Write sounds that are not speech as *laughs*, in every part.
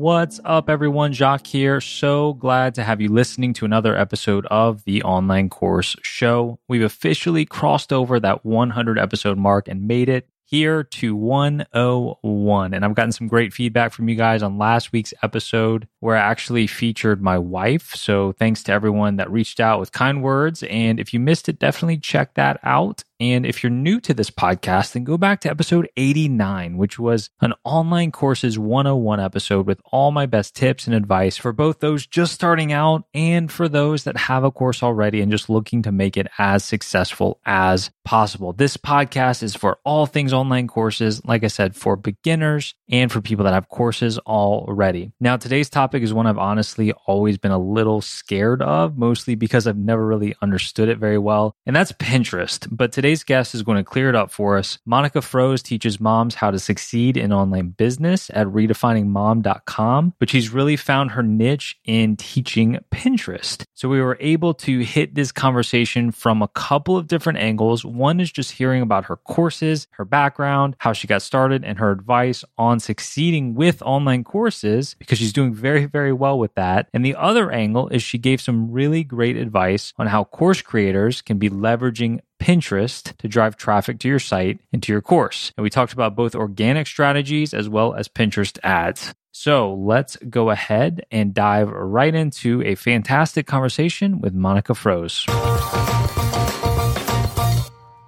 What's up, everyone? Jacques here. So glad to have you listening to another episode of the Online Course Show. We've officially crossed over that 100 episode mark and made it here to 101. And I've gotten some great feedback from you guys on last week's episode where I actually featured my wife. So thanks to everyone that reached out with kind words. And if you missed it, definitely check that out. And if you're new to this podcast, then go back to episode 89, which was an online courses 101 episode with all my best tips and advice for both those just starting out and for those that have a course already and just looking to make it as successful as possible. This podcast is for all things online courses, like I said, for beginners and for people that have courses already. Now, today's topic is one I've honestly always been a little scared of, mostly because I've never really understood it very well, and that's Pinterest. But Today's guest is going to clear it up for us. Monica Froese teaches moms how to succeed in online business at redefiningmom.com, but she's really found her niche in teaching Pinterest. So we were able to hit this conversation from a couple of different angles. One is just hearing about her courses, her background, how she got started, and her advice on succeeding with online courses because she's doing very, very well with that. And the other angle is she gave some really great advice on how course creators can be leveraging Pinterest to drive traffic to your site and to your course. And we talked about both organic strategies as well as Pinterest ads. So let's go ahead and dive right into a fantastic conversation with Monica Froese.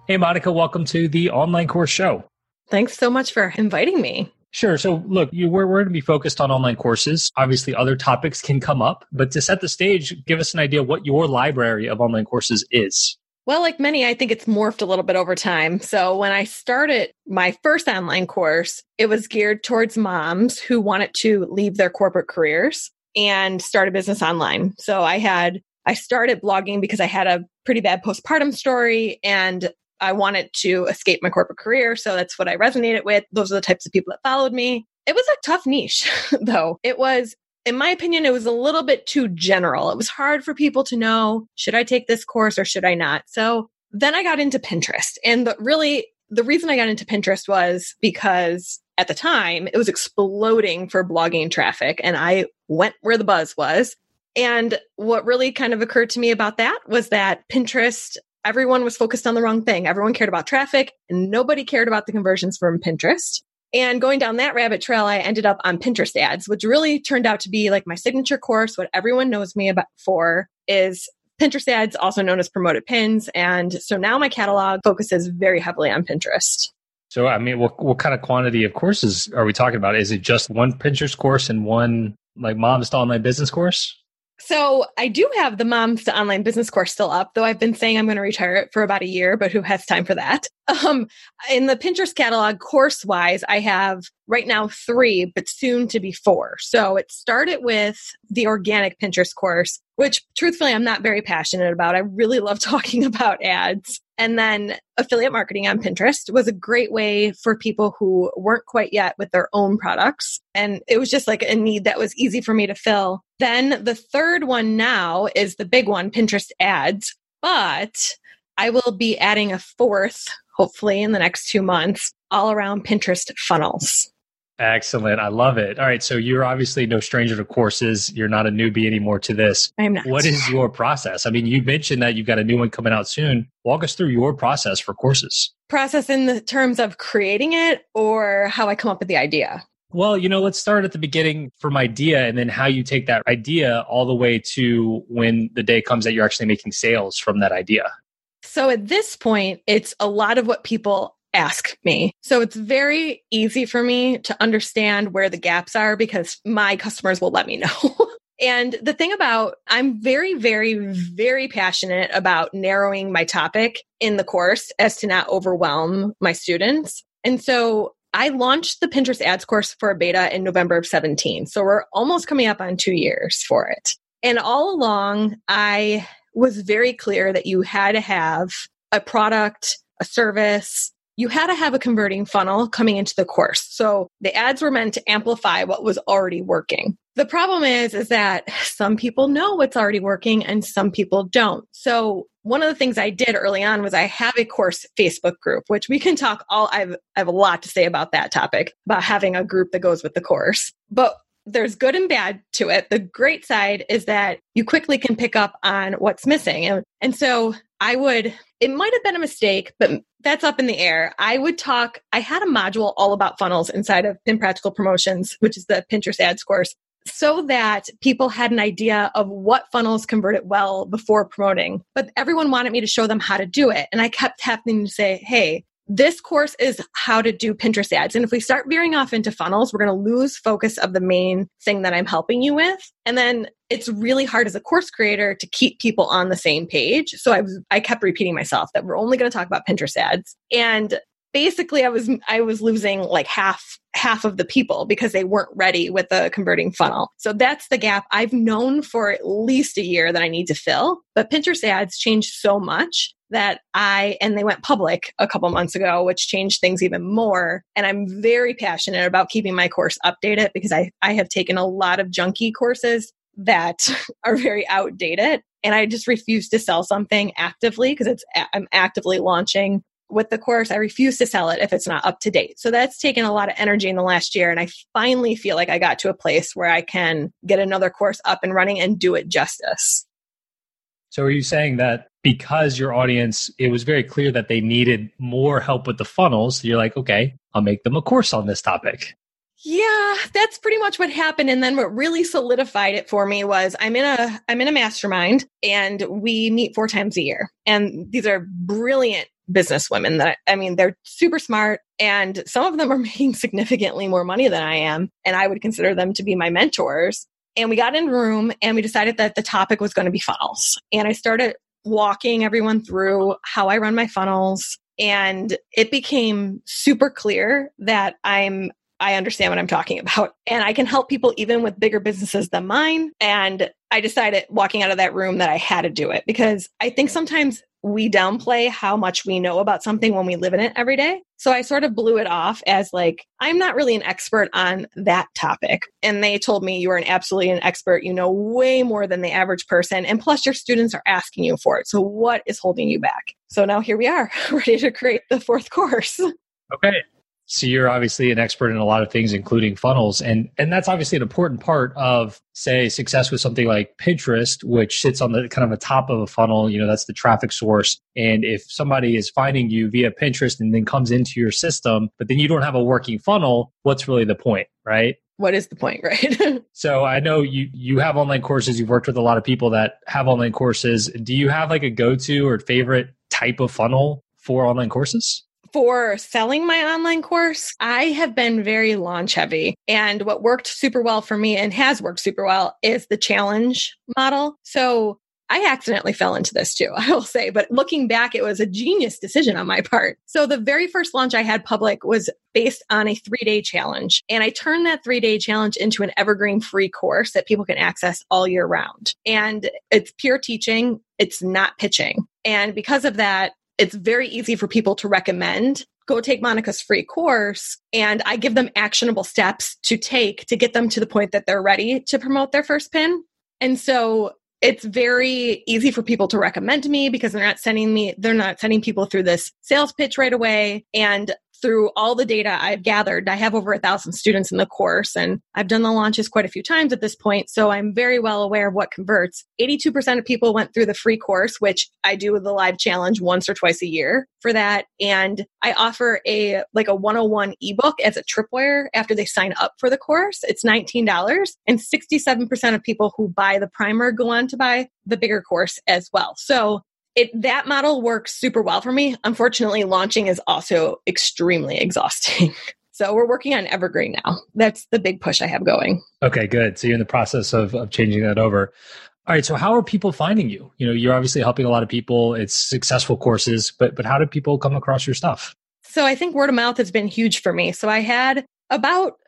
Hey, Monica, welcome to the Online Course Show. Thanks so much for inviting me. Sure. So, look, you, we're, we're going to be focused on online courses. Obviously, other topics can come up, but to set the stage, give us an idea what your library of online courses is. Well, like many, I think it's morphed a little bit over time. So when I started my first online course, it was geared towards moms who wanted to leave their corporate careers and start a business online. So I had, I started blogging because I had a pretty bad postpartum story and I wanted to escape my corporate career. So that's what I resonated with. Those are the types of people that followed me. It was a tough niche *laughs* though. It was in my opinion, it was a little bit too general. It was hard for people to know, should I take this course or should I not? So then I got into Pinterest. And the, really, the reason I got into Pinterest was because at the time it was exploding for blogging traffic and I went where the buzz was. And what really kind of occurred to me about that was that Pinterest, everyone was focused on the wrong thing. Everyone cared about traffic and nobody cared about the conversions from Pinterest. And going down that rabbit trail, I ended up on Pinterest ads, which really turned out to be like my signature course. What everyone knows me about for is Pinterest ads, also known as promoted pins. And so now my catalog focuses very heavily on Pinterest. So, I mean, what, what kind of quantity of courses are we talking about? Is it just one Pinterest course and one like mom's to my business course? So I do have the Moms to Online Business course still up, though I've been saying I'm going to retire it for about a year, but who has time for that? *laughs* Um, in the Pinterest catalog, course wise, I have right now three, but soon to be four. So it started with the organic Pinterest course, which truthfully I'm not very passionate about. I really love *laughs* talking about ads. And then affiliate marketing on Pinterest was a great way for people who weren't quite yet with their own products. And it was just like a need that was easy for me to fill. Then the third one now is the big one, Pinterest ads. But I will be adding a fourth, hopefully in the next two months, all around Pinterest funnels. Excellent. I love it. All right. So you're obviously no stranger to courses. You're not a newbie anymore to this. I'm not. What is your process? I mean, you mentioned that you've got a new one coming out soon. Walk us through your process for courses. Process in the terms of creating it or how I come up with the idea? Well, you know, let's start at the beginning from idea and then how you take that idea all the way to when the day comes that you're actually making sales from that idea. So at this point, it's a lot of what people ask me. So it's very easy for me to understand where the gaps are because my customers will let me know. *laughs* and the thing about I'm very, very, very passionate about narrowing my topic in the course as to not overwhelm my students. And so I launched the Pinterest ads course for a beta in November of 17. So we're almost coming up on two years for it. And all along, I was very clear that you had to have a product, a service, you had to have a converting funnel coming into the course. So the ads were meant to amplify what was already working. The problem is, is that some people know what's already working and some people don't. So one of the things I did early on was I have a course Facebook group, which we can talk all, I've, I have a lot to say about that topic, about having a group that goes with the course. But there's good and bad to it. The great side is that you quickly can pick up on what's missing. And, and so I would, it might have been a mistake, but that's up in the air. I would talk, I had a module all about funnels inside of Pin Practical Promotions, which is the Pinterest ads course so that people had an idea of what funnels converted well before promoting. But everyone wanted me to show them how to do it. And I kept having to say, hey, this course is how to do Pinterest ads. And if we start veering off into funnels, we're going to lose focus of the main thing that I'm helping you with. And then it's really hard as a course creator to keep people on the same page. So I was, I kept repeating myself that we're only going to talk about Pinterest ads. And basically I was I was losing like half half of the people because they weren't ready with the converting funnel. So that's the gap I've known for at least a year that I need to fill. But Pinterest ads changed so much that I and they went public a couple months ago, which changed things even more. And I'm very passionate about keeping my course updated because I, I have taken a lot of junky courses that *laughs* are very outdated and I just refuse to sell something actively because it's I'm actively launching with the course, I refuse to sell it if it's not up to date. So that's taken a lot of energy in the last year. And I finally feel like I got to a place where I can get another course up and running and do it justice. So are you saying that because your audience, it was very clear that they needed more help with the funnels, you're like, okay, I'll make them a course on this topic. Yeah, that's pretty much what happened. And then what really solidified it for me was I'm in a I'm in a mastermind and we meet four times a year. And these are brilliant business women that I mean they're super smart and some of them are *laughs* making significantly more money than I am and I would consider them to be my mentors and we got in room and we decided that the topic was going to be funnels and I started walking everyone through how I run my funnels and it became super clear that I'm I understand what I'm talking about. And I can help people even with bigger businesses than mine. And I decided walking out of that room that I had to do it because I think sometimes we downplay how much we know about something when we live in it every day. So I sort of blew it off as like, I'm not really an expert on that topic. And they told me you are an absolutely an expert. You know way more than the average person. And plus your students are asking you for it. So what is holding you back? So now here we are, *laughs* ready to create the fourth course. Okay. So you're obviously an expert in a lot of things, including funnels, and and that's obviously an important part of say success with something like Pinterest, which sits on the kind of the top of a funnel. You know, that's the traffic source. And if somebody is finding you via Pinterest and then comes into your system, but then you don't have a working funnel, what's really the point, right? What is the point, *laughs* right? so I know you you have online courses. You've worked with a lot of people that have online courses. Do you have like a go to or favorite type of funnel for online courses? For selling my online course, I have been very launch heavy. And what worked super well for me and has worked super well is the challenge model. So I accidentally fell into this too, *laughs* I will say, but looking back, it was a genius decision on my part. So the very first launch I had public was based on a three day challenge. And I turned that three day challenge into an evergreen free course that people can access all year round. And it's pure teaching. It's not pitching. And because of that, it's very easy for people to recommend go take Monica's free course and I give them actionable steps to take to get them to the point that they're ready to promote their first pin. And so it's very easy for people to recommend me because they're not sending me, they're not sending people through this sales pitch right away. And through all the data I've gathered, I have over a thousand students in the course and I've done the launches quite a few times at this point. So I'm very well aware of what converts. 82% of people went through the free course, which I do with the live challenge once or twice a year for that. And I offer a like a 101 ebook as a tripwire after they sign up for the course. It's $19 and 67% of people who buy the primer go on to buy the bigger course as well. So it that model works super well for me. Unfortunately, launching is also extremely exhausting. *laughs* So we're working on Evergreen now. That's the big push I have going. Okay, good. So you're in the process of, of changing that over. All right. So how are people finding you? You know, you're obviously helping a lot of people. It's successful courses, but but how do people come across your stuff? So I think word of mouth has been huge for me. So I had about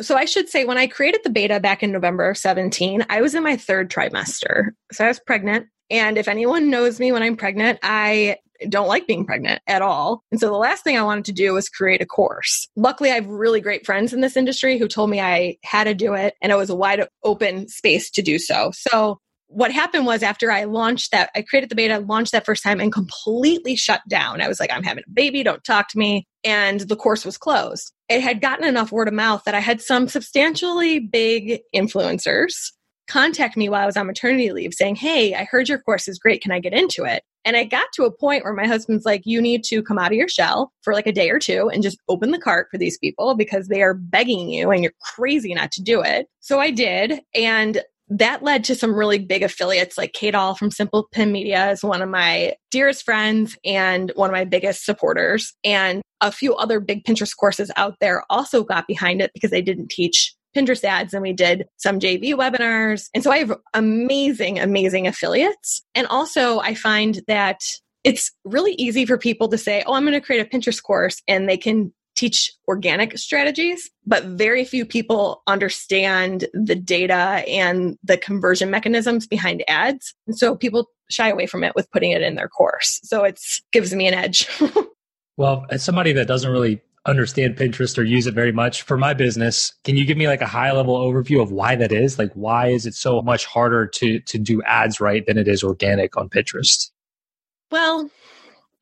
so I should say when I created the beta back in November of 17, I was in my third trimester. So I was pregnant. And if anyone knows me when I'm pregnant, I don't like being pregnant at all. And so the last thing I wanted to do was create a course. Luckily, I have really great friends in this industry who told me I had to do it and it was a wide open space to do so. So what happened was after I launched that, I created the beta, launched that first time and completely shut down. I was like, I'm having a baby, don't talk to me. And the course was closed. It had gotten enough word of mouth that I had some substantially big influencers contact me while I was on maternity leave saying, Hey, I heard your course is great. Can I get into it? And I got to a point where my husband's like, You need to come out of your shell for like a day or two and just open the cart for these people because they are begging you and you're crazy not to do it. So I did. And that led to some really big affiliates like Kate Ahl from Simple Pin Media is one of my dearest friends and one of my biggest supporters. And a few other big Pinterest courses out there also got behind it because they didn't teach Pinterest ads and we did some JV webinars. And so I have amazing, amazing affiliates. And also I find that it's really easy for people to say, Oh, I'm going to create a Pinterest course and they can teach organic strategies, but very few people understand the data and the conversion mechanisms behind ads. And so people shy away from it with putting it in their course. So it gives me an edge. *laughs* well, as somebody that doesn't really understand Pinterest or use it very much for my business, can you give me like a high level overview of why that is? Like why is it so much harder to to do ads right than it is organic on Pinterest? Well,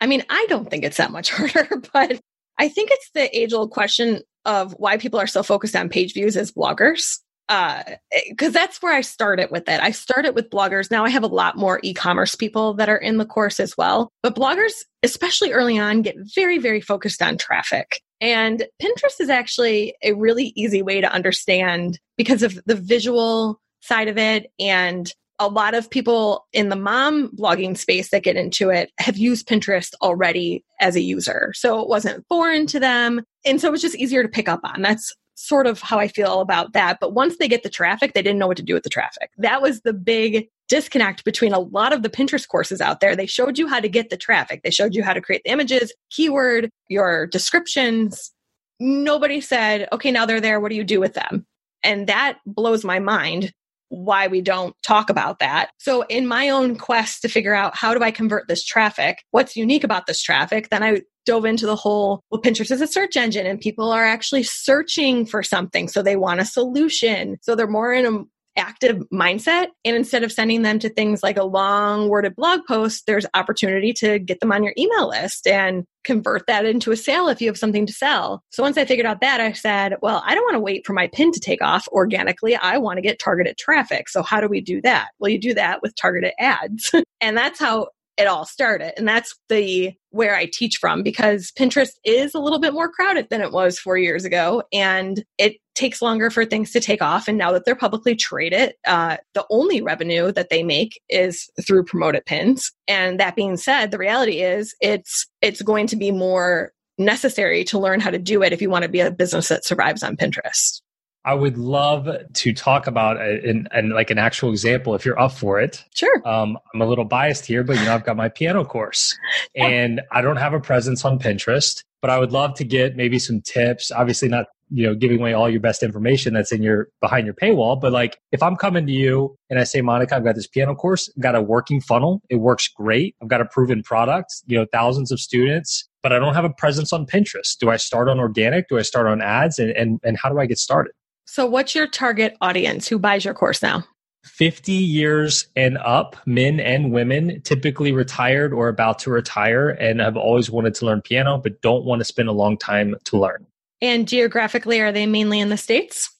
I mean, I don't think it's that much *laughs* harder, but I think it's the age old question of why people are so focused on page views as bloggers. Uh, because that's where I started with it. I started with bloggers. Now I have a lot more e-commerce people that are in the course as well. But bloggers, especially early on, get very, very focused on traffic. And Pinterest is actually a really easy way to understand because of the visual side of it and a lot of people in the mom blogging space that get into it have used Pinterest already as a user. So it wasn't foreign to them. And so it was just easier to pick up on. That's sort of how I feel about that. But once they get the traffic, they didn't know what to do with the traffic. That was the big disconnect between a lot of the Pinterest courses out there. They showed you how to get the traffic, they showed you how to create the images, keyword, your descriptions. Nobody said, okay, now they're there. What do you do with them? And that blows my mind why we don't talk about that. So, in my own quest to figure out how do I convert this traffic, what's unique about this traffic, then I dove into the whole well, Pinterest is a search engine and people are actually searching for something. So they want a solution. So they're more in a active mindset. And instead of sending them to things like a long worded blog post, there's opportunity to get them on your email list and convert that into a sale if you have something to sell. So once I figured out that, I said, well, I don't want to wait for my pin to take off organically. I want to get targeted traffic. So how do we do that? Well, you do that with targeted ads. *laughs* and that's how it all started. And that's the where I teach from because Pinterest is a little bit more crowded than it was four years ago. And it takes longer for things to take off. And now that they're publicly traded, uh, the only revenue that they make is through promoted pins. And that being said, the reality is it's it's going to be more necessary to learn how to do it if you want to be a business that survives on Pinterest. I would love to talk about and like an actual example if you're up for it. Sure. Um, I'm a little biased here, but you know I've got my piano course, *laughs* and I don't have a presence on Pinterest. But I would love to get maybe some tips. Obviously, not you know giving away all your best information that's in your behind your paywall, but like if I'm coming to you and I say, Monica, I've got this piano course, I've got a working funnel, it works great. I've got a proven product, you know, thousands of students, but I don't have a presence on Pinterest. Do I start on organic? Do I start on ads? And and, and how do I get started? So, what's your target audience who buys your course now? 50 years and up, men and women, typically retired or about to retire, and have always wanted to learn piano, but don't want to spend a long time to learn. And geographically, are they mainly in the States?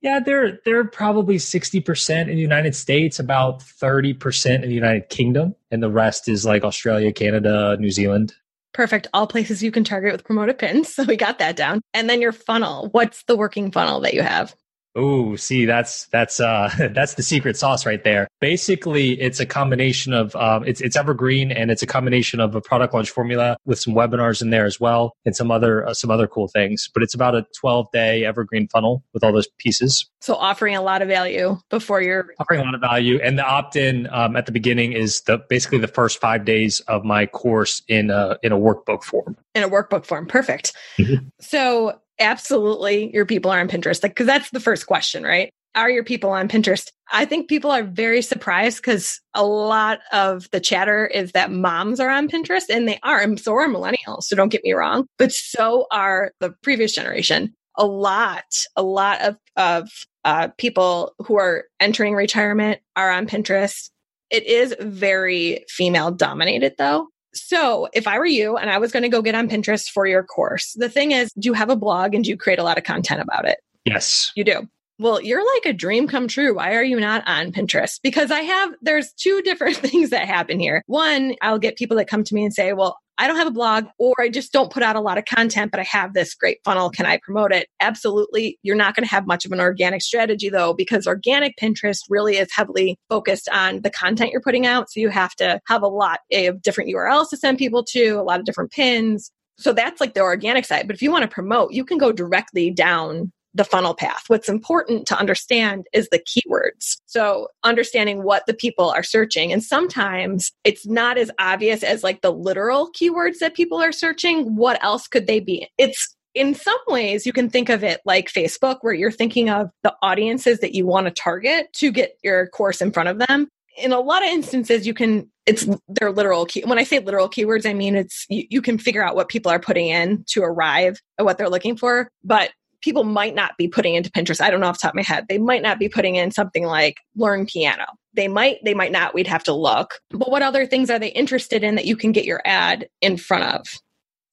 Yeah, they're they're probably 60% in the United States, about 30% in the United Kingdom, and the rest is like Australia, Canada, New Zealand. Perfect. All places you can target with promoted pins. *laughs* So we got that down. And then your funnel. What's the working funnel that you have? Oh, see, that's that's uh *laughs* that's the secret sauce right there. Basically, it's a combination of um, it's it's evergreen and it's a combination of a product launch formula with some webinars in there as well and some other uh, some other cool things. But it's about a 12 day evergreen funnel with all those pieces. So offering a lot of value before you're offering a lot of value, and the opt in um, at the beginning is the basically the first five days of my course in a in a workbook form. In a workbook form, perfect. Mm-hmm. So absolutely your people are on Pinterest. Like, cause that's the first question, right? Are your people on Pinterest? I think people are very surprised because a lot of the chatter is that moms are on Pinterest and they are. And so are millennials. So don't get me wrong, but so are the previous generation. A lot, a lot of, of uh, people who are entering retirement are on Pinterest. It is very female dominated though. So if I were you and I was going to go get on Pinterest for your course, the thing is, do you have a blog and do you create a lot of content about it? Yes. You do. Well, you're like a dream come true. Why are you not on Pinterest? Because I have, there's two different *laughs* things that happen here. One, I'll get people that come to me and say, well, I don't have a blog or I just don't put out a lot of content, but I have this great funnel. Can I promote it? Absolutely. You're not going to have much of an organic strategy though, because organic Pinterest really is heavily focused on the content you're putting out. So you have to have a lot of different URLs to send people to, a lot of different pins. So that's like the organic side. But if you want to promote, you can go directly down the funnel path. What's important to understand is the keywords. So understanding what the people are searching. And sometimes it's not as obvious as like the literal keywords that people are searching. What else could they be? It's in some ways, you can think of it like Facebook, where you're thinking of the audiences that you want to target to get your course in front of them. In a lot of instances, you can, it's their literal key. When I say literal keywords, I mean it's, you, you can figure out what people are putting in to arrive at what they're looking for. But people might not be putting into Pinterest. I don't know off the top of my head. They might not be putting in something like learn piano. They might, they might not. We'd have to look. But what other things are they interested in that you can get your ad in front of?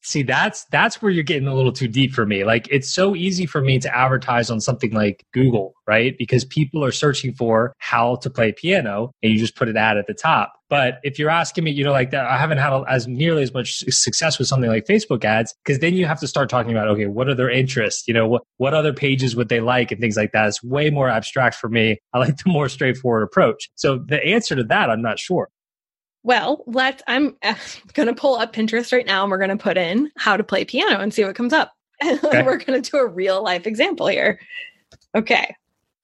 See that's that's where you're getting a little too deep for me. Like it's so easy for me to advertise on something like google right? Because people are searching for how to play piano and you just put an ad at the top. But if you're asking me you know like that i haven't had as nearly as much success with something like facebook ads because then you have to start talking about okay what are their interests? You know what what other pages would they like and things like that? It's way more abstract for me. I like the more straightforward approach. So the answer to that i'm not sure well, let's, I'm *laughs* going to pull up Pinterest right now and we're going to put in how to play piano and see what comes up. *laughs* Okay. we're going to do a real life example here. Okay.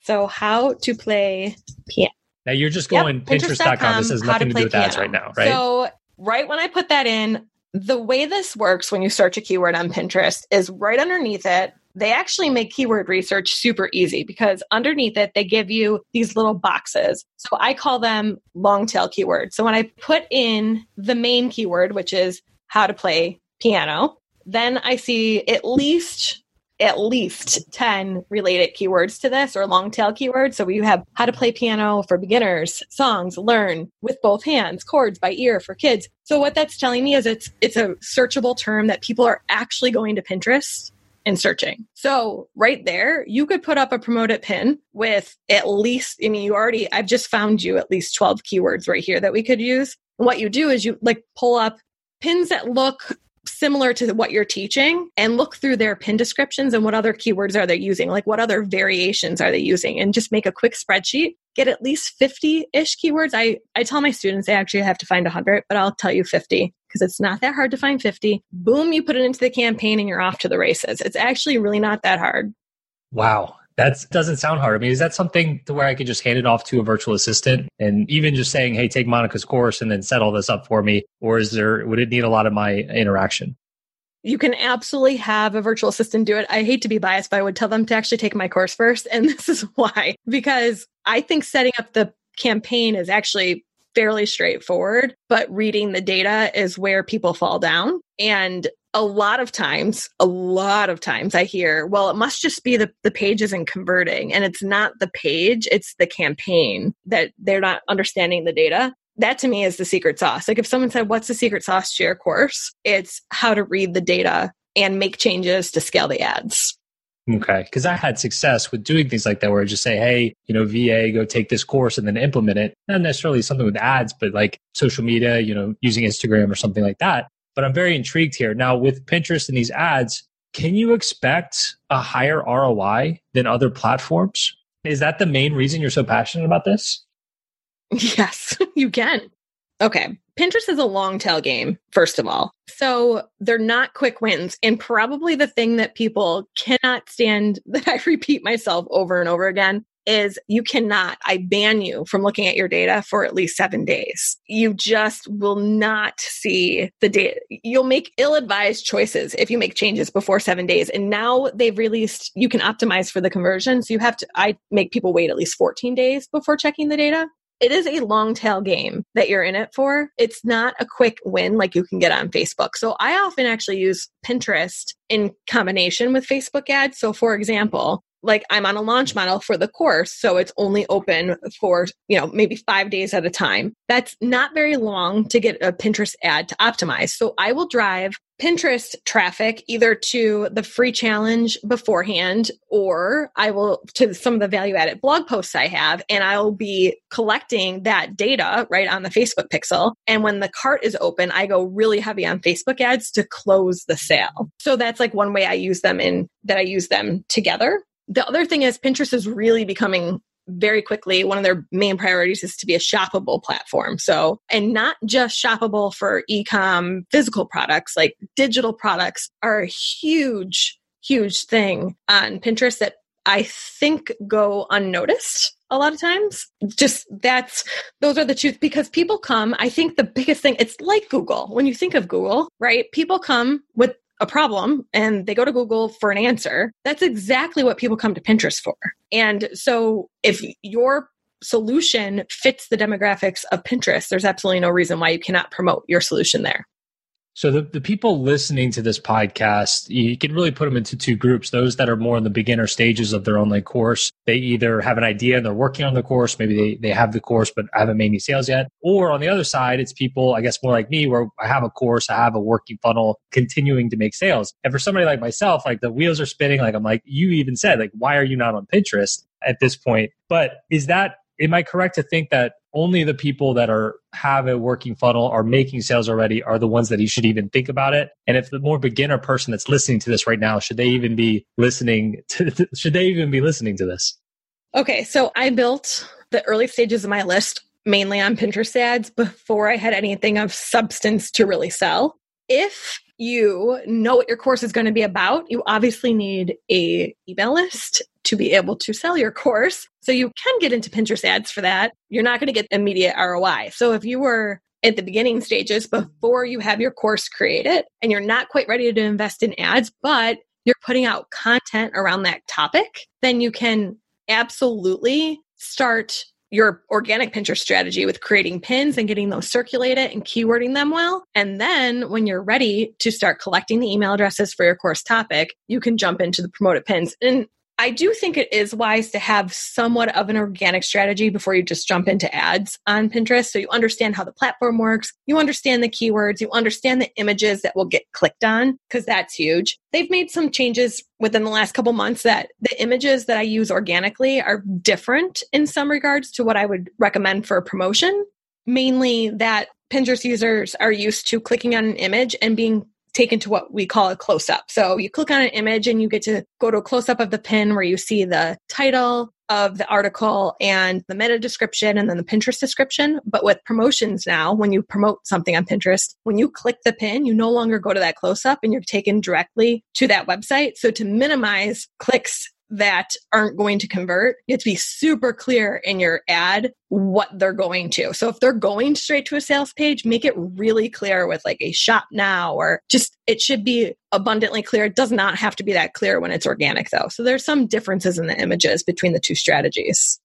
So, how to play piano. Now, you're just going yep, Pinterest.com. Pinterest. This has nothing to, to do with piano. ads right now, right? So, right when I put that in, the way this works when you search a keyword on Pinterest is right underneath it, they actually make keyword research super easy because underneath it, they give you these little boxes. So I call them long tail keywords. So when I put in the main keyword, which is how to play piano, then I see at least at least 10 related keywords to this or long tail keywords. So you have how to play piano for beginners, songs, learn with both hands, chords by ear for kids. So what that's telling me is it's it's a searchable term that people are actually going to Pinterest and searching. So right there, you could put up a promoted pin with at least, I mean, you already, I've just found you at least 12 keywords right here that we could use. what you do is you like pull up pins that look similar to what you're teaching and look through their pin descriptions and what other keywords are they using like what other variations are they using and just make a quick spreadsheet get at least 50-ish keywords i i tell my students they actually have to find 100 but i'll tell you 50 because it's not that hard to find 50. Boom, you put it into the campaign and you're off to the races. It's actually really not that hard. Wow. That doesn't sound hard. I mean, is that something to where I could just hand it off to a virtual assistant and even just saying, "Hey, take Monica's course and then set all this up for me," or is there would it need a lot of my interaction? You can absolutely have a virtual assistant do it. I hate to be biased, but I would tell them to actually take my course first, and *laughs* this is why because I think setting up the campaign is actually fairly straightforward, but reading the data is where people fall down. And a lot of times, a lot of times I hear, well, it must just be the, the page isn't converting. And it's not the page, it's the campaign that they're not understanding the data. That to me is the secret sauce. Like if someone said, what's the secret sauce to your course? It's how to read the data and make changes to scale the ads. Okay. Because I had success with doing things like that where I just say, hey, you know, VA, go take this course and then implement it. Not necessarily something with ads, but like social media, you know, using Instagram or something like that. But I'm very intrigued here. Now with Pinterest and these ads, can you expect a higher ROI than other platforms? Is that the main reason you're so passionate about this? *laughs* Yes, you can. Okay. Pinterest is a long tail game, first of all. So they're not quick wins. And probably the thing that people cannot stand *laughs* that I repeat myself over and over again is you cannot, I ban you from looking at your data for at least seven days. You just will not see the data. You'll make ill advised choices if you make changes before seven days. And now they've released, you can optimize for the conversion. So you have to, I make people wait at least 14 days before checking the data it is a long tail game that you're in it for. It's not a quick win like you can get on Facebook. So I often actually use Pinterest in combination with Facebook ads. So for example, like I'm on a launch model for the course, so it's only open for, you know, maybe 5 days at a time. That's not very long to get a Pinterest ad to optimize. So I will drive Pinterest traffic either to the free challenge beforehand or I will to some of the value added blog posts I have and I'll be collecting that data right on the Facebook pixel. And when the cart is open, I go really heavy on Facebook ads to close the sale. So that's like one way I use them in that I use them together. The other thing is Pinterest is really becoming very quickly one of their main priorities is to be a shoppable platform. So and not just shoppable for e-com physical products like digital products are a huge huge thing on pinterest that i think go unnoticed a lot of times. Just that's those are the truth because people come i think the biggest thing it's like google. When you think of google right people come with a problem and they go to Google for an answer, that's exactly what people come to Pinterest for. And so if your solution fits the demographics of Pinterest, there's absolutely no reason why you cannot promote your solution there. So the, the people listening to this podcast, you can really put them into two groups. Those that are more in the beginner stages of their online course. They either have an idea and they're working on the course. Maybe they, they have the course, but haven't made any sales yet. Or on the other side, it's people, I guess more like me, where I have a course, I have a working funnel continuing to make sales. And for somebody like myself, like the wheels are spinning. Like I'm like, you even said, like, why are you not on Pinterest at this point? But is that am I correct to think that only the people that are have a working funnel are making sales already are the ones that you should even think about it? And if the more beginner person that's listening to this right now, should they even be listening to *laughs* should they even be listening to this? Okay, so I built the early stages of my list mainly on Pinterest ads before I had anything of substance to really sell. If you know what your course is going to be about, you obviously need a email list to be able to sell your course. So you can get into Pinterest ads for that. You're not going to get immediate ROI. So if you were at the beginning stages before you have your course created and you're not quite ready to invest in ads, but you're putting out content around that topic, then you can absolutely start your organic Pinterest strategy with creating pins and getting those circulated and keywording them well. And then when you're ready to start collecting the email addresses for your course topic, you can jump into the promoted pins. And I do think it is wise to have somewhat of an organic strategy before you just jump into ads on Pinterest. So you understand how the platform works, you understand the keywords, you understand the images that will get clicked on, because that's huge. They've made some changes within the last couple months that the images that I use organically are different in some regards to what I would recommend for promotion. Mainly that Pinterest users are used to clicking on an image and being taken to what we call a close up. So you click on an image and you get to go to a close up of the pin where you see the title of the article and the meta description and then the Pinterest description. But with promotions now, when you promote something on Pinterest, when you click the pin, you no longer go to that close up and you're taken directly to that website. So to minimize clicks that aren't going to convert, you have to be super clear in your ad what they're going to. So if they're going straight to a sales page, make it really clear with like a shop now or just it should be abundantly clear. It does not have to be that clear when it's organic though. So there's some differences in the images between the two strategies.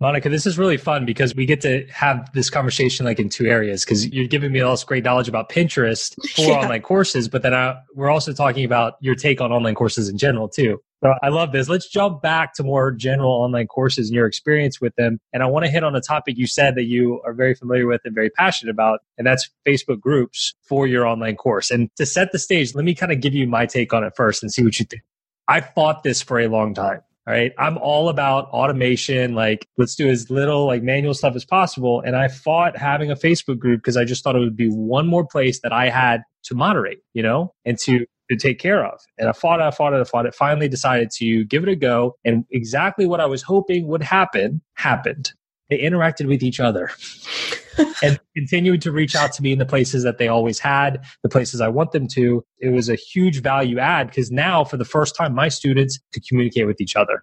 Monica, this is really fun because we get to have this conversation like in two areas because you're giving me all this great knowledge about Pinterest *laughs* for yeah. online courses, but then I, we're also talking about your take on online courses in general too. So I love this. Let's jump back to more general online courses and your experience with them. And I want to hit on a topic you said that you are very familiar with and very passionate about, and that's Facebook groups for your online course. And to set the stage, let me kind of give you my take on it first and see what you think. I fought this for a long time. All right. I'm all about automation. Like, let's do as little like manual stuff as possible. And I fought having a Facebook group because I just thought it would be one more place that I had to moderate, you know, and to to take care of. And I fought I fought I fought it. Finally decided to give it a go. And exactly what I was hoping would happen happened. They interacted with each other *laughs* and continued to reach out to me in the places that they always had, the places I want them to. It was a huge value add because now, for the first time, my students could communicate with each other.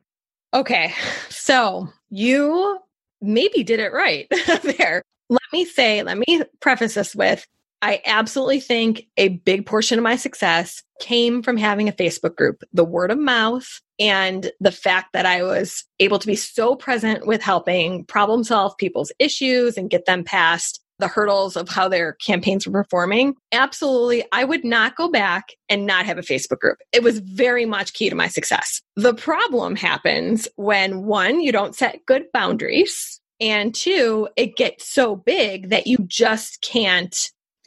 Okay. So you maybe did it right *laughs* there. Let me say, let me preface this with I absolutely think a big portion of my success came from having a Facebook group, the word of mouth, and the fact that I was able to be so present with helping problem solve people's issues and get them past the hurdles of how their campaigns were performing. Absolutely, I would not go back and not have a Facebook group. It was very much key to my success. The problem happens when one, you don't set good boundaries. And two, it gets so big that you just can't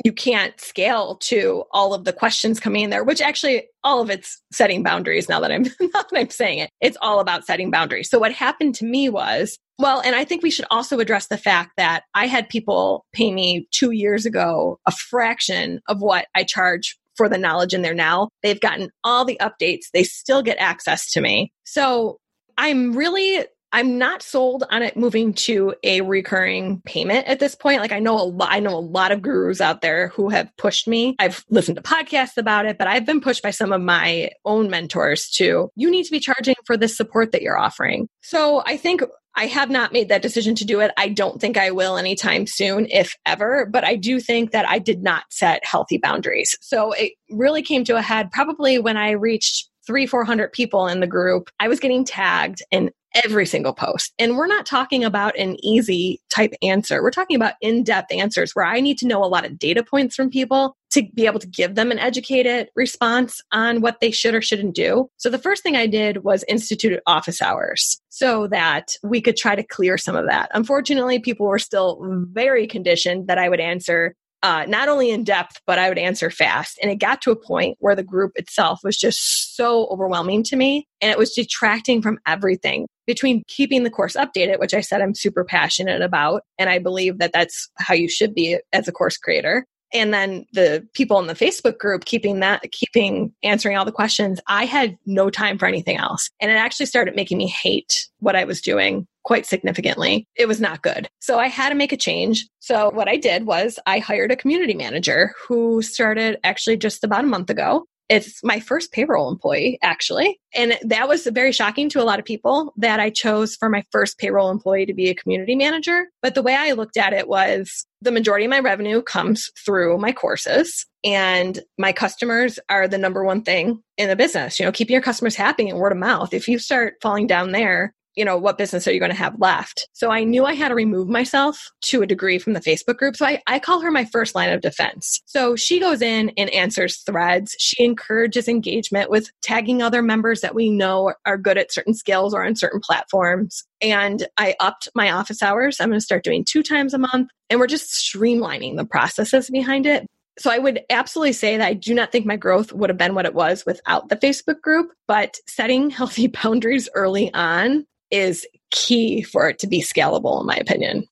you can't scale to all of the questions coming in there, which actually all of it's setting boundaries now that I'm *laughs* now that I'm saying it. It's all about setting boundaries. So what happened to me was, well, and I think we should also address the fact that I had people pay me two years ago a fraction of what I charge for the knowledge in there now. They've gotten all the updates. They still get access to me. So I'm really I'm not sold on it moving to a recurring payment at this point. Like I know a lot, I know a lot of gurus out there who have pushed me. I've listened to podcasts about it, but I've been pushed by some of my own mentors too. you need to be charging for the support that you're offering. So I think I have not made that decision to do it. I don't think I will anytime soon, if ever, but I do think that I did not set healthy boundaries. So it really came to a head probably when I reached three, 400 people in the group. I was getting tagged in every single post. And we're not talking about an easy type answer. We're talking about in depth answers where I need to know a lot of data points from people to be able to give them an educated response on what they should or shouldn't do. So the first thing I did was instituted office hours so that we could try to clear some of that. Unfortunately, people were still very conditioned that I would answer uh, not only in depth, but I would answer fast. And it got to a point where the group itself was just so overwhelming to me and it was detracting from everything between keeping the course updated, which I said I'm super passionate about. And I believe that that's how you should be as a course creator. And then the people in the Facebook group keeping that, keeping answering all the questions. I had no time for anything else. And it actually started making me hate what I was doing quite significantly. It was not good. So I had to make a change. So what I did was I hired a community manager who started actually just about a month ago. It's my first payroll employee, actually. And that was very shocking to a lot of people that I chose for my first payroll employee to be a community manager. But the way I looked at it was the majority of my revenue comes through my courses and my customers are the number one thing in the business. You know, keeping your customers happy and word of mouth. If you start falling down there, you know, what business are you going to have left? So I knew I had to remove myself to a degree from the Facebook group. So I, I call her my first line of defense. So she goes in and answers threads. She encourages engagement with tagging other members that we know are good at certain skills or on certain platforms. And I upped my office hours. I'm going to start doing two times a month. And we're just streamlining the processes behind it so I would absolutely say that I do not think my growth would have been what it was without the Facebook group, but setting *laughs* healthy boundaries early on is key for it to be scalable, in my opinion.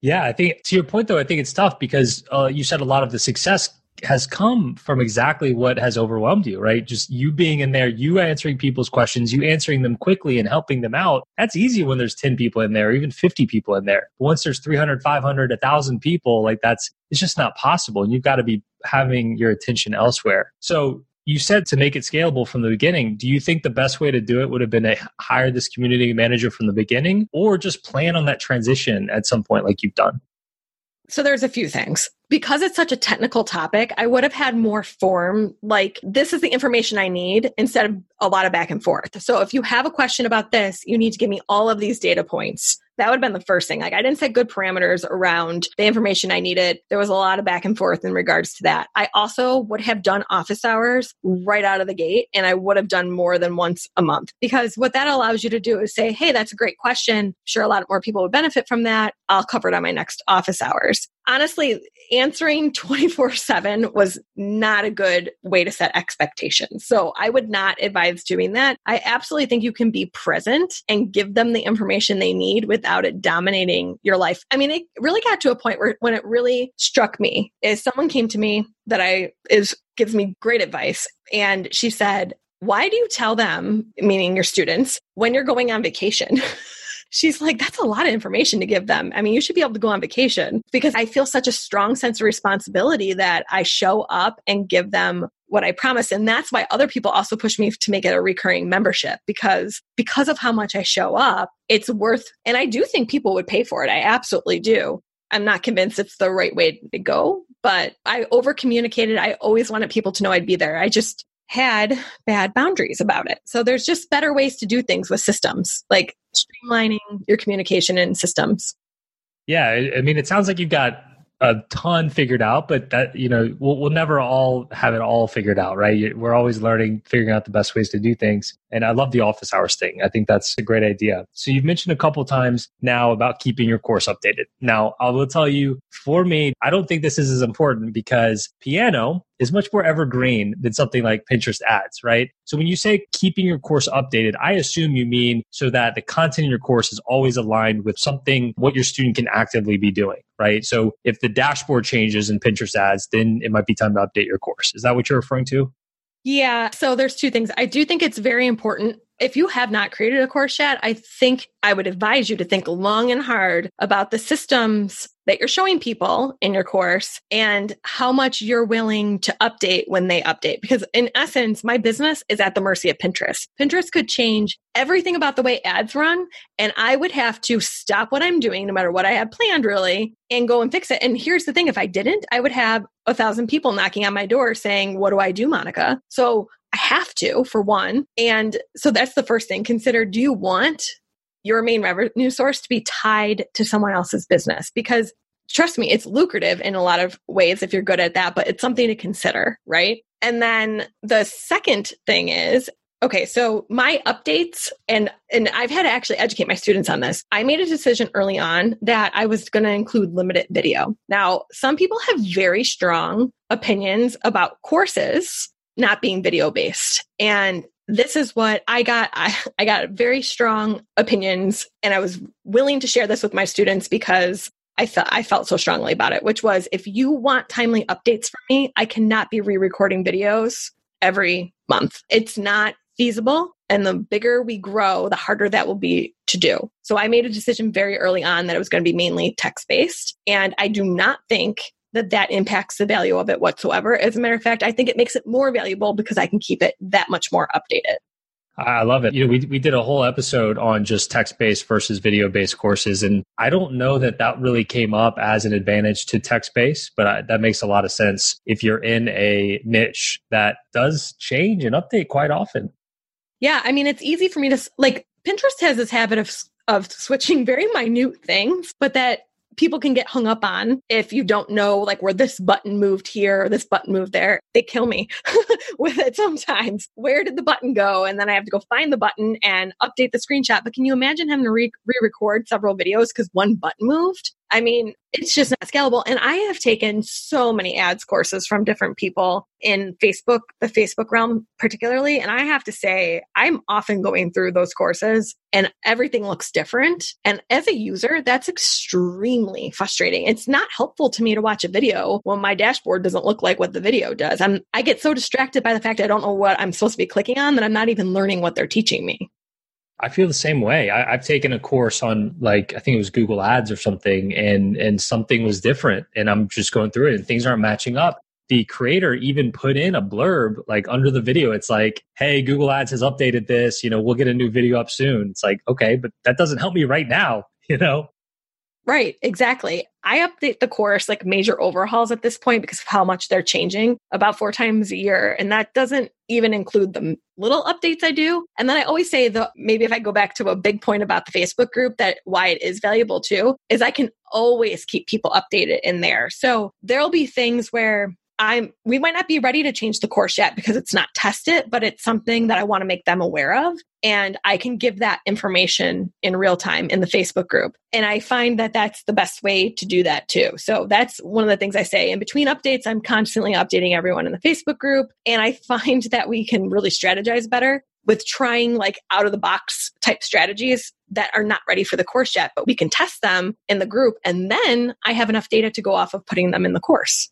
Yeah, I think to your point, though, I think it's tough because uh, you said a lot of the success has come from exactly what has overwhelmed you, right? Just you being in there, you answering people's questions, you answering them quickly and helping them out. That's easy when there's 10 people in there, or even 50 people in there. But once there's 300, 500, 1,000 people, like that's, it's just not possible. And you've got to be having your attention elsewhere. So you said to make it scalable from the beginning. Do you think the best way to do it would have been to hire this community manager from the beginning or just plan on that transition at some point like you've done? So there's a few things. Because it's such a technical topic, I would have had more form like this is the information I need instead of a lot of back and forth. So if you have a question about this, you need to give me all of these data points that would have been the first thing. Like I didn't set good parameters around the information I needed. There was a lot of back and forth in regards to that. I also would have done office hours right out of the gate and I would have done more than once a month because what that allows you to do is say, Hey, that's a great question. I'm Sure, a lot more people would benefit from that. I'll cover it on my next office hours honestly, answering *laughs* 24 7 was not a good way to set expectations. So I would not advise doing that. I absolutely think you can be present and give them the information they need without it dominating your life. I mean, it really got to a point where when it really struck me is someone came to me that I is gives me great advice. And she said, Why do you tell them, meaning your students, when you're going on vacation? *laughs* She's like, that's a lot of information to give them. I mean, you should be able to go on vacation because I feel such a strong sense of responsibility that I show up and give them what I promise. And that's why other people also push me to make it a recurring membership because because of how much I show up, it's worth and I do think people would pay for it. I absolutely do. I'm not convinced it's the right way to go, but I over communicated. I always wanted people to know I'd be there. I just had bad boundaries about it. So there's just better ways to do things with systems, like streamlining your communication and systems. Yeah, I mean, it sounds like you've got a ton figured out, but that you know we'll, we'll never all have it all figured out, right? We're always learning, figuring out the best ways to do things. And I love the office hours thing. I think that's a great idea. So you've mentioned a couple times now about keeping your course updated. Now I will tell you, for me, I don't think this is as important because piano is much more evergreen than something like Pinterest ads, right? So when you say keeping your course updated, I assume you mean so that the content in your course is always aligned with something what your student can actively be doing, right? So if the dashboard changes in Pinterest ads, then it might be time to update your course. Is that what you're referring to? Yeah. So there's two things. I do think it's very important if you have not created a course yet, I think I would advise you to think long and hard about the systems that you're showing people in your course and how much you're willing to update when they update. Because in essence, my business is at the mercy of Pinterest. Pinterest could change everything about the way ads run, and I would have to stop what I'm doing, no matter what I had planned, really, and go and fix it. And here's the thing if I didn't, I would have a thousand people knocking on my door saying, What do I do, Monica? So I have to, for one. And so that's the first thing. Consider do you want your main revenue source to be tied to someone else's business? Because trust me, it's lucrative in a lot of ways if you're good at that, but it's something to consider, right? And then the second thing is okay so my updates and and i've had to actually educate my students on this i made a decision early on that i was going to include limited video now some people have very strong opinions about courses not being video based. And this is what I got. *laughs* I, I got very strong opinions and I was willing to share this with my students because I felt I felt so strongly about it, which was if you want timely updates from me, I cannot be re-recording videos every month. It's not feasible. And the bigger we grow, the harder that will be to do. So I made a decision very early on that it was going to be mainly text based. And I do not think that that impacts the value of it whatsoever. As a matter of fact, I think it makes it more valuable because I can keep it that much more updated. I love it. You know, we we did a whole episode on just text-based versus video-based courses, and I don't know that that really came up as an advantage to text-based, but I, that makes a lot of sense if you're in a niche that does change and update quite often. Yeah, I mean, it's easy for me to like. Pinterest has this habit of of switching very minute things, but that people can get hung up on if you don't know like where this button moved here or this button moved there. They kill me *laughs* with it sometimes. Where did the button go? And then I have to go find the button and update the screenshot. But can you imagine having to re record several videos because one button moved? I mean, it's just not scalable. And I have taken so many ads courses from different people in Facebook, the Facebook realm particularly. And I have to say, I'm often going through those courses and everything looks different. And as a user, that's extremely frustrating. It's not helpful to me to watch a video when my dashboard doesn't look like what the video does. I'm, I get so distracted by the fact I don't know what I'm supposed to be clicking on that I'm not even learning what they're teaching me. I feel the same way. I, have taken a course on like I think it was Google Ads or something, and and something was different, and I'm just going through it, and things aren't matching up. The creator even put in a blurb like under the video. It's like, "Hey, Google Ads has updated this. You know, we'll get a new video up soon." It's like, okay, but that doesn't help me right now. *laughs* You know, Right, exactly. I update the course like major overhauls at this point because of how much they're changing about four times a year. And that doesn't even include the little updates I do. And then I always say that maybe if I go back to a big point about the Facebook group, that why it is valuable too, is I can always keep people updated in there. So there'll be things where I'm we might not be ready to change the course yet because it's not tested, but it's something that I want to make them aware of and I can give that information in real time in the Facebook group. And I find that that's the best way to do that too. So that's one of the things I say. In between updates, I'm constantly updating everyone in the Facebook group and I *laughs* find that we can really strategize better with trying like out of the box type strategies that are not ready for the course yet, but we can test them in the group and then I have enough data to go off of putting them in the course.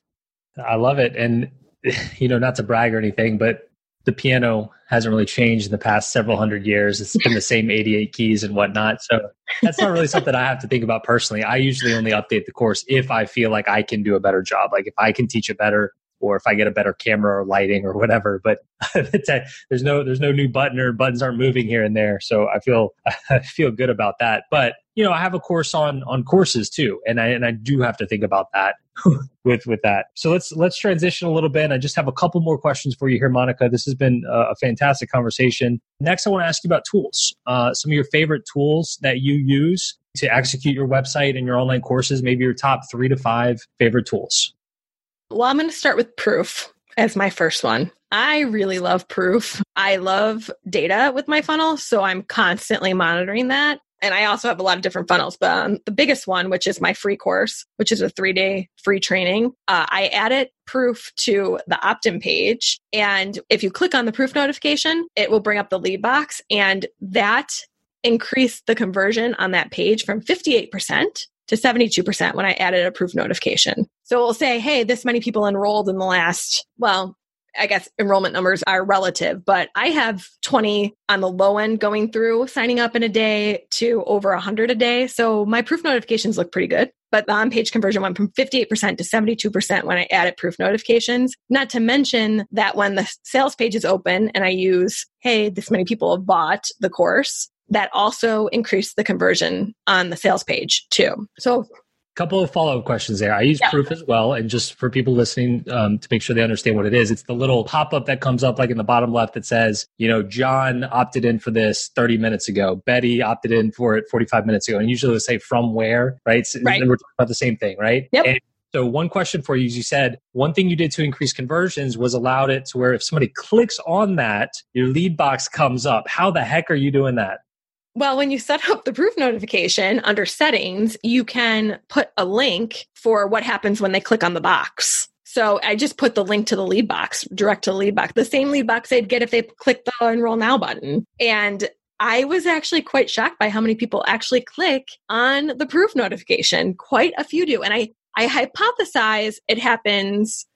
I love it. And *laughs* you know, not to brag or anything, but the piano hasn't really changed in the past several hundred years. It's been the *laughs* same 88 keys and whatnot. So that's not really something I have to think about personally. I usually only update the course if I feel like I can do a better job. Like if I can teach it better or if I get a better camera or lighting or whatever. But *laughs* there's no there's no new button or buttons aren't moving here and there. So I feel *laughs* I feel good about that. But you know, I have a course on on courses too, and I and I do have to think about that *laughs* with with that. So let's let's transition a little bit. I just have a couple more questions for you here, Monica. This has been a, fantastic conversation. Next, I want to ask you about tools. Uh, some of your favorite tools that you use to execute your website and your online courses. Maybe your top three to five favorite tools. Well, I'm going to start with Proof as my first one. I really love Proof. I love data with my funnel, so I'm constantly monitoring that. And I also have a lot of different funnels, but um, the biggest one, which is my free course, which is a three day free training, uh, I added proof to the opt in page. And if you click on the proof notification, it will bring up the lead box. And that increased the conversion on that page from 58% to 72% when I added a proof notification. So it'll say, hey, this many people enrolled in the last, well, I guess enrollment numbers are relative, but I have 20 on the low end going through signing up in a day to over 100 a day. So my proof notifications look pretty good. But the on page conversion went from 58% to 72% when I added proof notifications. Not to mention that when the sales page is open and I use, hey, this many people have bought the course, that also increased the conversion on the sales page too. So couple of follow-up questions there i use yeah. proof as well and just for people listening um, to make sure they understand what it is it's the little pop-up that comes up like in the bottom left that says you know john opted in for this 30 minutes ago betty opted in for it 45 minutes ago and usually it'll say from where right, so, right. we're talking about the same thing right yep. And so one question for you is you said one thing you did to increase conversions was allowed it to where if somebody clicks on that, your lead box comes up. How the heck are you doing that? Well, when you set up the proof notification under settings, you can put a link for what happens when they click on the box. So I just put the link to the lead box, direct to the lead box, the same lead box they'd get if they click the enroll now button. And I was actually quite shocked by how many people actually click on the proof notification. Quite a few do. And I, I hypothesize it happens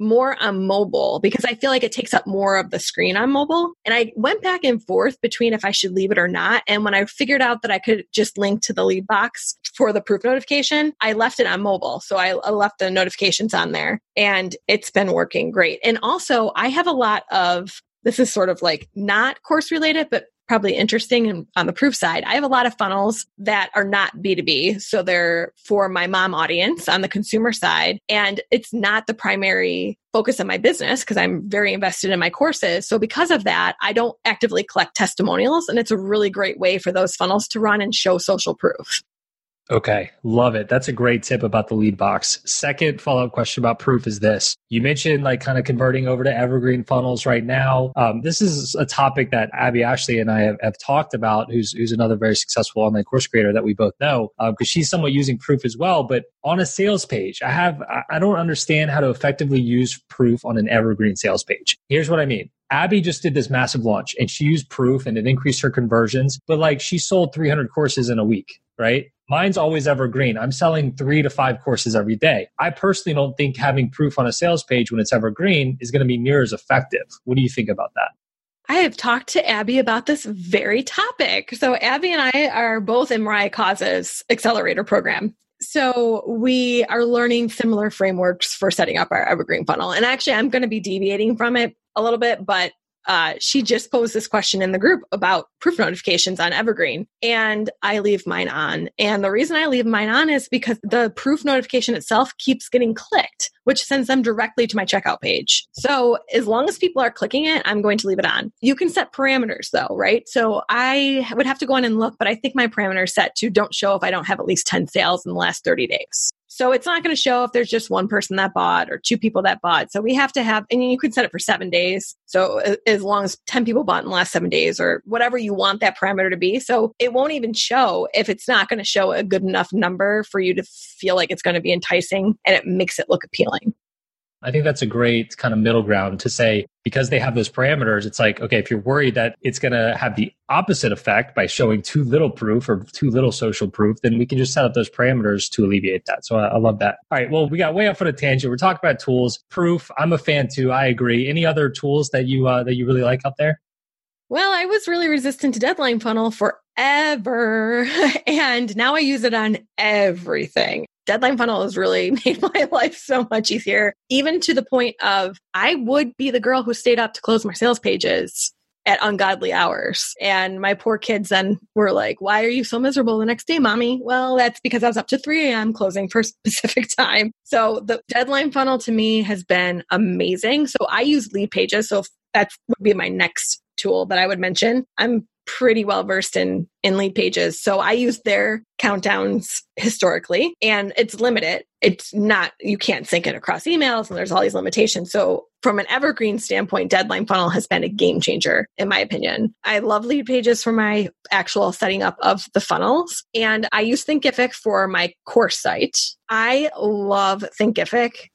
more on mobile because I feel like it takes up more of the screen on mobile. And I went back and forth between if I should leave it or not. And when I figured out that I could just link to the lead box for the proof notification, I left it on mobile. So I, left the notifications on there and it's been working great. And also, I have a lot of this is sort of like not course related, but probably interesting and on the proof side. I have a lot of funnels that are not B2B. So they're for my mom audience on the consumer side. And it's not the primary focus of my business because I'm very invested in my courses. So because of that, I don't actively collect testimonials. And it's a really great way for those funnels to run and show social proof. Okay, love it. That's a great tip about the lead box. Second follow up question about proof is this. You mentioned like kind of converting over to evergreen funnels right now. Um, this is a topic that Abby Ashley and I have, have, talked about, who's, who's another very successful online course creator that we both know, because um, she's somewhat using proof as well. But on a sales page, I have, I don't understand how to effectively use proof on an evergreen sales page. Here's what I mean. Abby just did this massive launch and she used proof and it increased her conversions, but like she sold 300 courses in a week, right? Mine's always evergreen. I'm selling three to five courses every day. I personally don't think having proof on a sales page when it's evergreen is going to be near as effective. What do you think about that? I have talked to Abby about this very topic. So, Abby and I are both in Mariah Coz's accelerator program. So, we are learning similar frameworks for setting up our evergreen funnel. And actually, I'm going to be deviating from it a little bit, but uh, she just posed this question in the group about proof notifications on Evergreen, and I leave mine on. And the reason I leave mine on is because the proof notification itself keeps getting clicked, which sends them directly to my checkout page. So as long as people are clicking it, I'm going to leave it on. You can set parameters though, right? So I would have to go in and look, but I think my parameters set to don't show if I don't have at least 10 sales in the last 30 days. So it's not going to show if there's just one person that bought or two people that bought. So we have to have, and you could set it for seven days. So as long as 10 people bought in the last seven days or whatever you want that parameter to be. So it won't even show if it's not going to show a good enough number for you to feel like it's going to be enticing and it makes it look appealing. I think that's a great kind of middle ground to say because they have those parameters, it's like, okay, if you're worried that it's going to have the opposite effect by showing too little proof or too little social proof, then we can just set up those parameters to alleviate that. So I, I love that. All right. Well, we got way off on a tangent. We're talking about tools, proof. I'm a fan too. I agree. Any other tools that you, uh, that you really like out there? Well, I was really resistant to Deadline Funnel forever. *laughs* and now I use it on everything. Deadline Funnel has really *laughs* made my life so much easier, even to the point of I would be the girl who stayed up to close my sales pages at ungodly hours. And my poor kids then were like, Why are you so miserable the next day, mommy? Well, that's because I was up to 3 a.m. closing for *laughs* specific time. So the deadline funnel to me has been amazing. So I use lead pages. So that would be my next tool that I would mention. I'm pretty well versed in in lead pages so i use their countdowns historically and it's limited it's not you can't sync it across emails and there's all these limitations so from an evergreen standpoint deadline funnel has been a game changer in my opinion i love lead pages for my actual setting up of the funnels and i use thinkific for my course site i love thinkific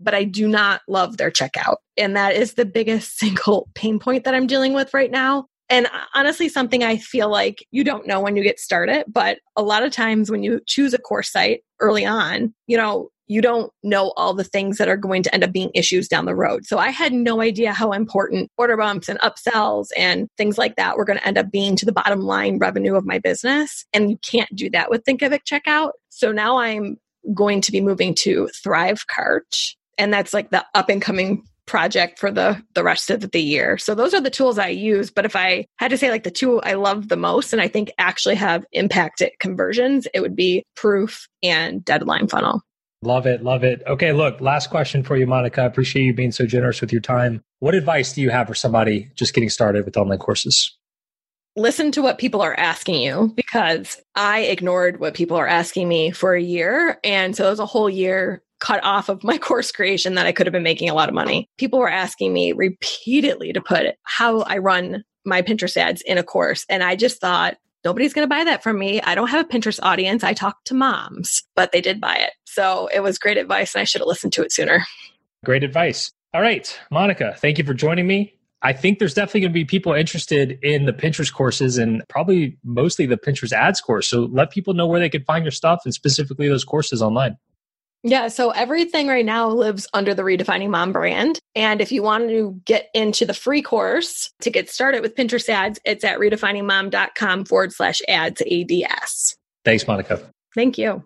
but I do not love their checkout. And that is the biggest *laughs* single pain point that I'm dealing with right now. And uh, honestly, something I feel like you don't know when you get started, but a lot of times when you choose a course site early on, you know, you don't know all the things that are going to end up being issues down the road. So I had no idea how important order bumps and upsells and things like that were going to end up being to the bottom line revenue of my business. And you can't do that with Thinkific checkout. So now I'm going to be moving to Thrivecart and that's like the up and coming project for the the rest of the year. So those are the tools I use, but if I had to say like the two I love the most and I think actually have impacted conversions, it would be Proof and Deadline Funnel. Love it, love it. Okay, look, last question for you Monica. I appreciate you being so generous with your time. What advice do you have for somebody just getting started with online courses? listen to what people are asking you because I ignored what people are asking me for a year. And so it was a whole year cut off of my *laughs* course creation that I could have been making a lot of money. People were asking me repeatedly to put how I run my Pinterest ads in a course. And I just thought, nobody's going to buy that from me. I don't have a Pinterest audience. I talk to moms, but they did buy it. So it was great advice and I should have listened to it sooner. Great advice. All right, Monica, thank you for joining me. I think there's definitely going to be people interested in the Pinterest courses and probably mostly the Pinterest ads course. So let people know where they can find your stuff and specifically those courses online. Yeah, so everything right now lives under the Redefining Mom brand. And if you want to get into the free course to get started with Pinterest ads, it's at redefiningmom.com forward slash ads ADS. Thanks, Monica. Thank you.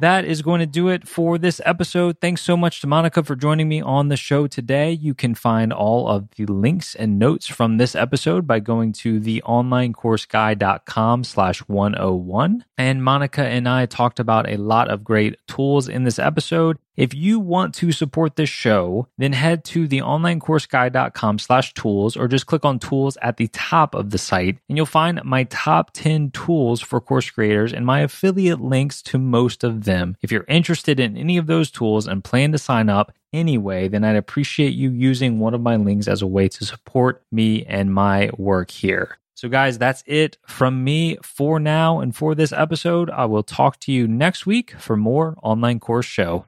That is going to do it for this episode. Thanks so much to Monica for joining me on the show today. You can find all of the links and notes from this episode by going to theonlinecourseguy.com slash 101. And Monica and I talked about a lot of great tools in this episode. If you want to support this show, then head to theonlinecourseguy.com slash tools or just click on tools at the top of the site and you'll find my top 10 tools for course creators and my affiliate links to most of them. If you're interested in any of those tools and plan to sign up, anyway, then I'd appreciate you using one of my links as a way to support me and my work here. So, guys, that's it from me for now and for this episode. I will talk to you next week for more online course show.